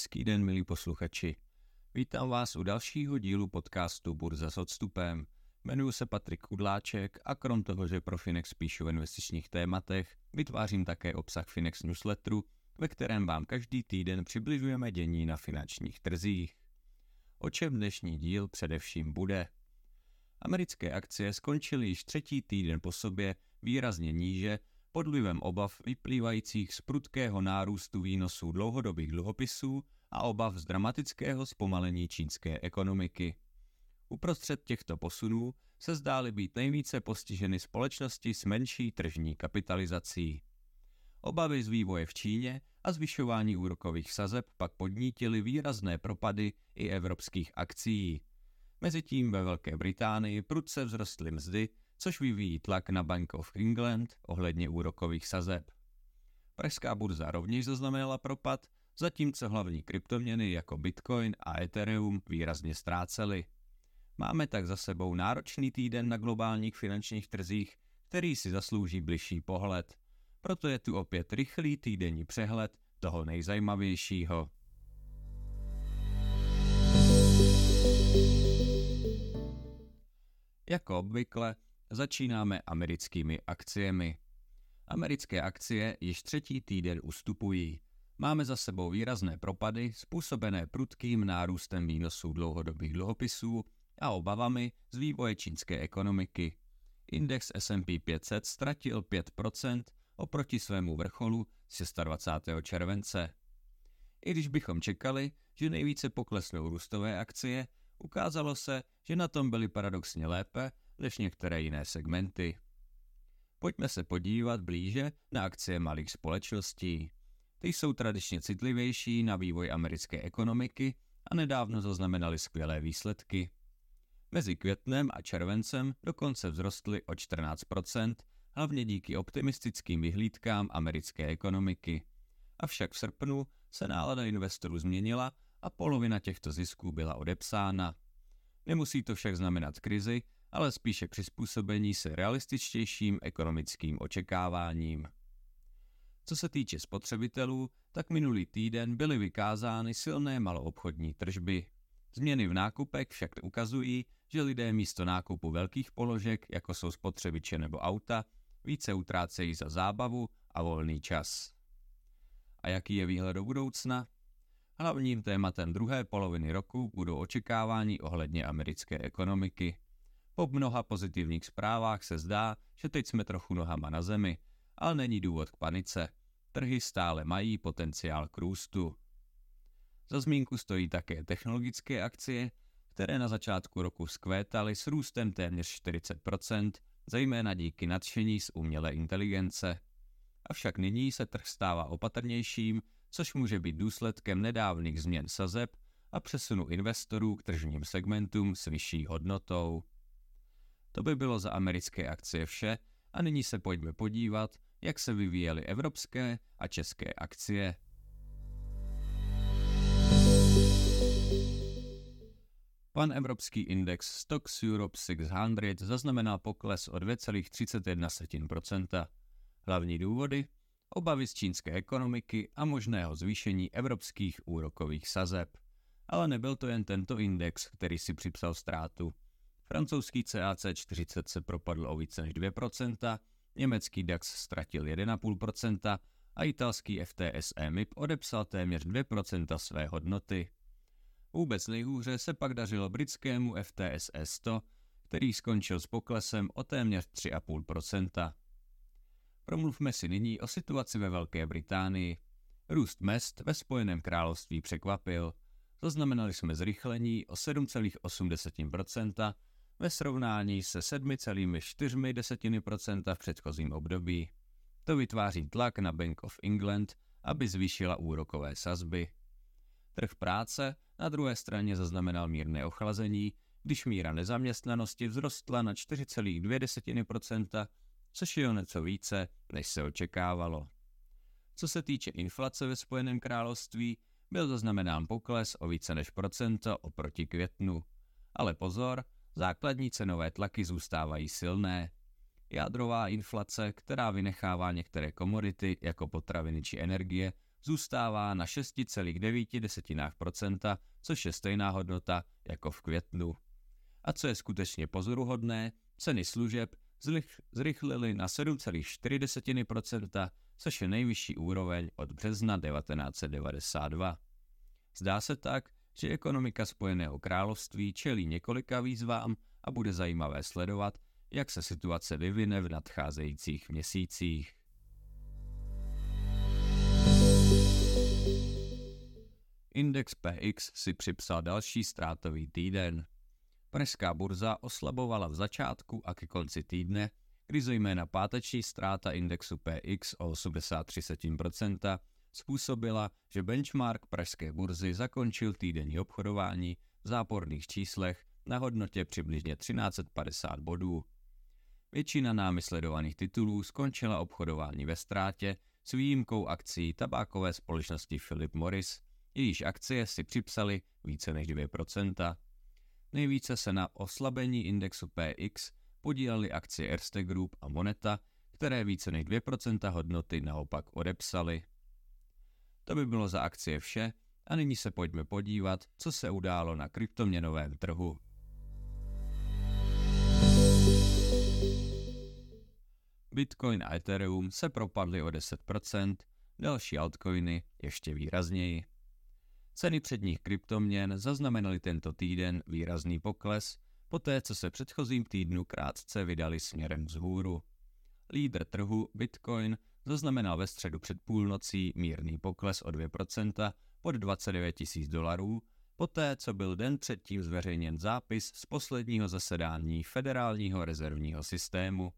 Hezký den, milí posluchači. Vítám vás u dalšího dílu podcastu Burza s odstupem. Jmenuji se Patrik Kudláček a krom toho, že pro Finex píšu v investičních tématech, vytvářím také obsah Finex newsletteru, ve kterém vám každý týden přibližujeme dění na finančních trzích. O čem dnešní díl především bude? Americké akcie skončily již třetí týden po sobě výrazně níže pod vlivem obav vyplývajících z prudkého nárůstu výnosů dlouhodobých dluhopisů a obav z dramatického zpomalení čínské ekonomiky. Uprostřed těchto posunů se zdály být nejvíce postiženy společnosti s menší tržní kapitalizací. Obavy z vývoje v Číně a zvyšování úrokových sazeb pak podnítily výrazné propady i evropských akcí. Mezitím ve Velké Británii prudce vzrostly mzdy což vyvíjí tlak na Bank of England ohledně úrokových sazeb. Pražská burza rovněž zaznamenala propad, zatímco hlavní kryptoměny jako Bitcoin a Ethereum výrazně ztrácely. Máme tak za sebou náročný týden na globálních finančních trzích, který si zaslouží bližší pohled. Proto je tu opět rychlý týdenní přehled toho nejzajímavějšího. Jako obvykle Začínáme americkými akciemi. Americké akcie již třetí týden ustupují. Máme za sebou výrazné propady způsobené prudkým nárůstem výnosů dlouhodobých dluhopisů a obavami z vývoje čínské ekonomiky. Index S&P 500 ztratil 5% oproti svému vrcholu 26. července. I když bychom čekali, že nejvíce poklesnou růstové akcie, ukázalo se, že na tom byly paradoxně lépe než některé jiné segmenty. Pojďme se podívat blíže na akcie malých společností. Ty jsou tradičně citlivější na vývoj americké ekonomiky a nedávno zaznamenali skvělé výsledky. Mezi květnem a červencem dokonce vzrostly o 14% hlavně díky optimistickým vyhlídkám americké ekonomiky. Avšak v srpnu se nálada investorů změnila a polovina těchto zisků byla odepsána. Nemusí to však znamenat krizi, ale spíše přizpůsobení se realističtějším ekonomickým očekáváním. Co se týče spotřebitelů, tak minulý týden byly vykázány silné maloobchodní tržby. Změny v nákupech však ukazují, že lidé místo nákupu velkých položek, jako jsou spotřebiče nebo auta, více utrácejí za zábavu a volný čas. A jaký je výhled do budoucna? Hlavním tématem druhé poloviny roku budou očekávání ohledně americké ekonomiky. Po mnoha pozitivních zprávách se zdá, že teď jsme trochu nohama na zemi, ale není důvod k panice. Trhy stále mají potenciál k růstu. Za zmínku stojí také technologické akcie, které na začátku roku zkvétaly s růstem téměř 40%, zejména díky nadšení z umělé inteligence. Avšak nyní se trh stává opatrnějším, což může být důsledkem nedávných změn sazeb a přesunu investorů k tržním segmentům s vyšší hodnotou. To by bylo za americké akcie vše a nyní se pojďme podívat, jak se vyvíjely evropské a české akcie. Pan evropský index Stocks Europe 600 zaznamenal pokles o 2,31%. Hlavní důvody? Obavy z čínské ekonomiky a možného zvýšení evropských úrokových sazeb. Ale nebyl to jen tento index, který si připsal ztrátu. Francouzský CAC 40 se propadl o více než 2%, německý DAX ztratil 1,5% a italský FTSE MIP odepsal téměř 2% své hodnoty. Vůbec nejhůře se pak dařilo britskému FTSE 100, který skončil s poklesem o téměř 3,5%. Promluvme si nyní o situaci ve Velké Británii. Růst mest ve Spojeném království překvapil. Zaznamenali jsme zrychlení o 7,8% ve srovnání se 7,4% v předchozím období. To vytváří tlak na Bank of England, aby zvýšila úrokové sazby. Trh práce na druhé straně zaznamenal mírné ochlazení, když míra nezaměstnanosti vzrostla na 4,2%, což je o něco více, než se očekávalo. Co se týče inflace ve Spojeném království, byl zaznamenán pokles o více než procento oproti květnu. Ale pozor, Základní cenové tlaky zůstávají silné. Jádrová inflace, která vynechává některé komodity jako potraviny či energie, zůstává na 6,9%, což je stejná hodnota jako v květnu. A co je skutečně pozoruhodné, ceny služeb zrychlily na 7,4%, což je nejvyšší úroveň od března 1992. Zdá se tak, že ekonomika Spojeného království čelí několika výzvám a bude zajímavé sledovat, jak se situace vyvine v nadcházejících měsících. Index PX si připsal další ztrátový týden. Pražská burza oslabovala v začátku a ke konci týdne, kdy zejména páteční ztráta indexu PX o 83% způsobila, že benchmark pražské burzy zakončil týdenní obchodování v záporných číslech na hodnotě přibližně 1350 bodů. Většina námi sledovaných titulů skončila obchodování ve ztrátě s výjimkou akcí tabákové společnosti Philip Morris, jejíž akcie si připsali více než 2%. Nejvíce se na oslabení indexu PX podílely akcie Erste Group a Moneta, které více než 2% hodnoty naopak odepsaly. To by bylo za akcie vše a nyní se pojďme podívat, co se událo na kryptoměnovém trhu. Bitcoin a Ethereum se propadly o 10%, další altcoiny ještě výrazněji. Ceny předních kryptoměn zaznamenaly tento týden výrazný pokles, poté co se předchozím týdnu krátce vydali směrem vzhůru. Lídr trhu Bitcoin zaznamenal ve středu před půlnocí mírný pokles o 2% pod 29 000 dolarů, poté co byl den předtím zveřejněn zápis z posledního zasedání Federálního rezervního systému.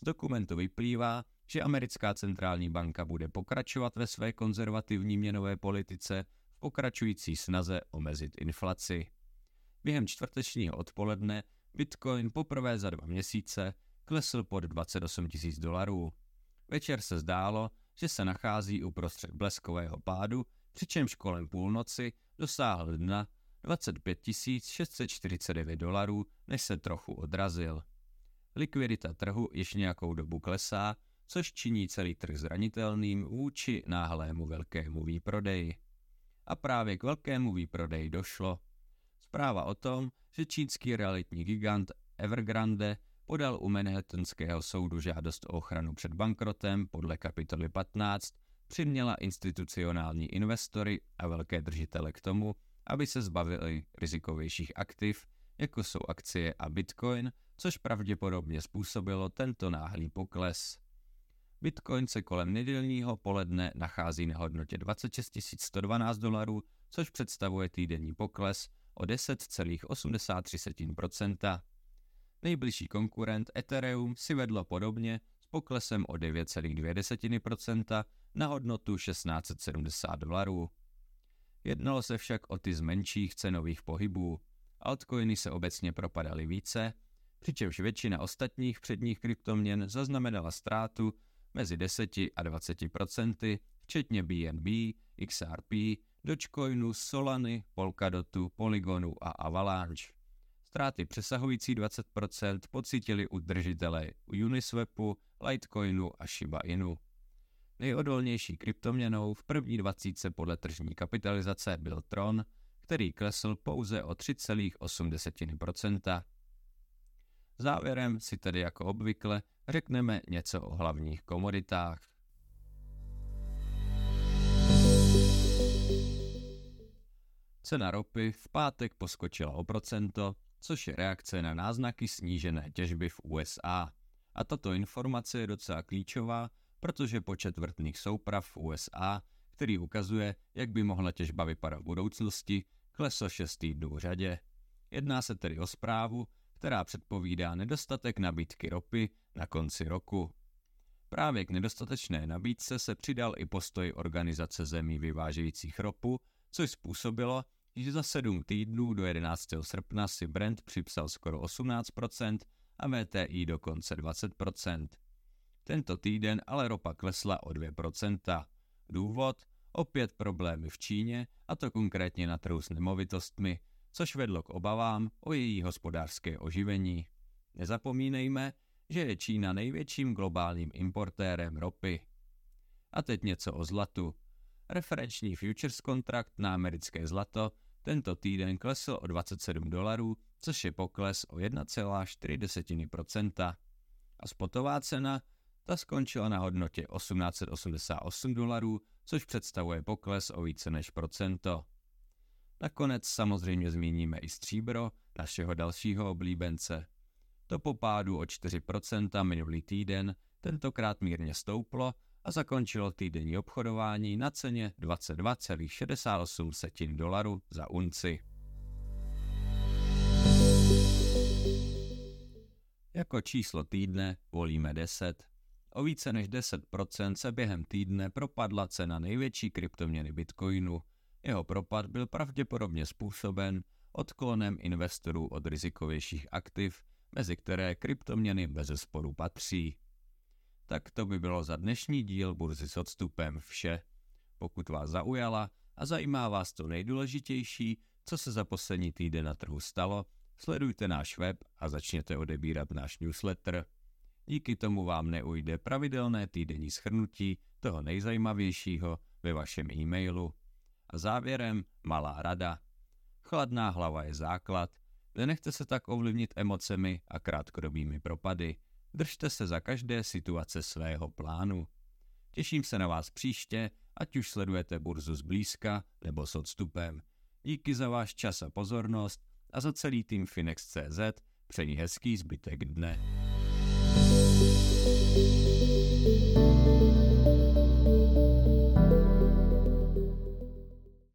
Z dokumentu vyplývá, že americká centrální banka bude pokračovat ve své konzervativní měnové politice v pokračující snaze omezit inflaci. Během čtvrtečního odpoledne Bitcoin poprvé za dva měsíce klesl pod 28 000 dolarů. Večer se zdálo, že se nachází uprostřed bleskového pádu, přičemž kolem půlnoci dosáhl dna 25 649 dolarů, než se trochu odrazil. Likvidita trhu již nějakou dobu klesá, což činí celý trh zranitelným vůči náhlému velkému výprodeji. A právě k velkému výprodeji došlo. Zpráva o tom, že čínský realitní gigant Evergrande podal u Manhattanského soudu žádost o ochranu před bankrotem podle kapitoly 15, přiměla institucionální investory a velké držitele k tomu, aby se zbavili rizikovějších aktiv, jako jsou akcie a bitcoin, což pravděpodobně způsobilo tento náhlý pokles. Bitcoin se kolem nedělního poledne nachází na hodnotě 26 112 dolarů, což představuje týdenní pokles o 10,83%. Nejbližší konkurent Ethereum si vedlo podobně s poklesem o 9,2% na hodnotu 1670 dolarů. Jednalo se však o ty z menších cenových pohybů. Altcoiny se obecně propadaly více, přičemž většina ostatních předních kryptoměn zaznamenala ztrátu mezi 10 a 20% včetně BNB, XRP, Dogecoinu, Solany, Polkadotu, Polygonu a Avalanche. Ztráty přesahující 20% pocítili u držitele Uniswapu, Litecoinu a Shiba Inu. Nejodolnější kryptoměnou v první dvacítce podle tržní kapitalizace byl Tron, který klesl pouze o 3,8%. Závěrem si tedy jako obvykle řekneme něco o hlavních komoditách. Cena ropy v pátek poskočila o procento, což je reakce na náznaky snížené těžby v USA. A tato informace je docela klíčová, protože počet vrtných souprav v USA, který ukazuje, jak by mohla těžba vypadat v budoucnosti, klesl 6 týdnů v řadě. Jedná se tedy o zprávu, která předpovídá nedostatek nabídky ropy na konci roku. Právě k nedostatečné nabídce se přidal i postoj organizace zemí vyvážejících ropu, což způsobilo, že za sedm týdnů do 11. srpna si Brent připsal skoro 18% a VTI dokonce 20%. Tento týden ale ropa klesla o 2%. Důvod? Opět problémy v Číně, a to konkrétně na trhu s nemovitostmi, což vedlo k obavám o její hospodářské oživení. Nezapomínejme, že je Čína největším globálním importérem ropy. A teď něco o zlatu. Referenční futures kontrakt na americké zlato tento týden klesl o 27 dolarů, což je pokles o 1,4%. A spotová cena ta skončila na hodnotě 1888 dolarů, což představuje pokles o více než procento. Nakonec samozřejmě zmíníme i stříbro, našeho dalšího oblíbence. To po pádu o 4% minulý týden tentokrát mírně stouplo a zakončilo týdenní obchodování na ceně 22,68 dolaru za unci. Jako číslo týdne volíme 10. O více než 10% se během týdne propadla cena největší kryptoměny Bitcoinu. Jeho propad byl pravděpodobně způsoben odklonem investorů od rizikovějších aktiv, mezi které kryptoměny bez sporu patří. Tak to by bylo za dnešní díl Burzy s odstupem vše. Pokud vás zaujala a zajímá vás to nejdůležitější, co se za poslední týden na trhu stalo, sledujte náš web a začněte odebírat náš newsletter. Díky tomu vám neujde pravidelné týdenní schrnutí toho nejzajímavějšího ve vašem e-mailu. A závěrem malá rada. Chladná hlava je základ, nenechte se tak ovlivnit emocemi a krátkodobými propady. Držte se za každé situace svého plánu. Těším se na vás příště, ať už sledujete burzu zblízka nebo s odstupem. Díky za váš čas a pozornost a za celý tým Finex.cz přeji hezký zbytek dne. thank you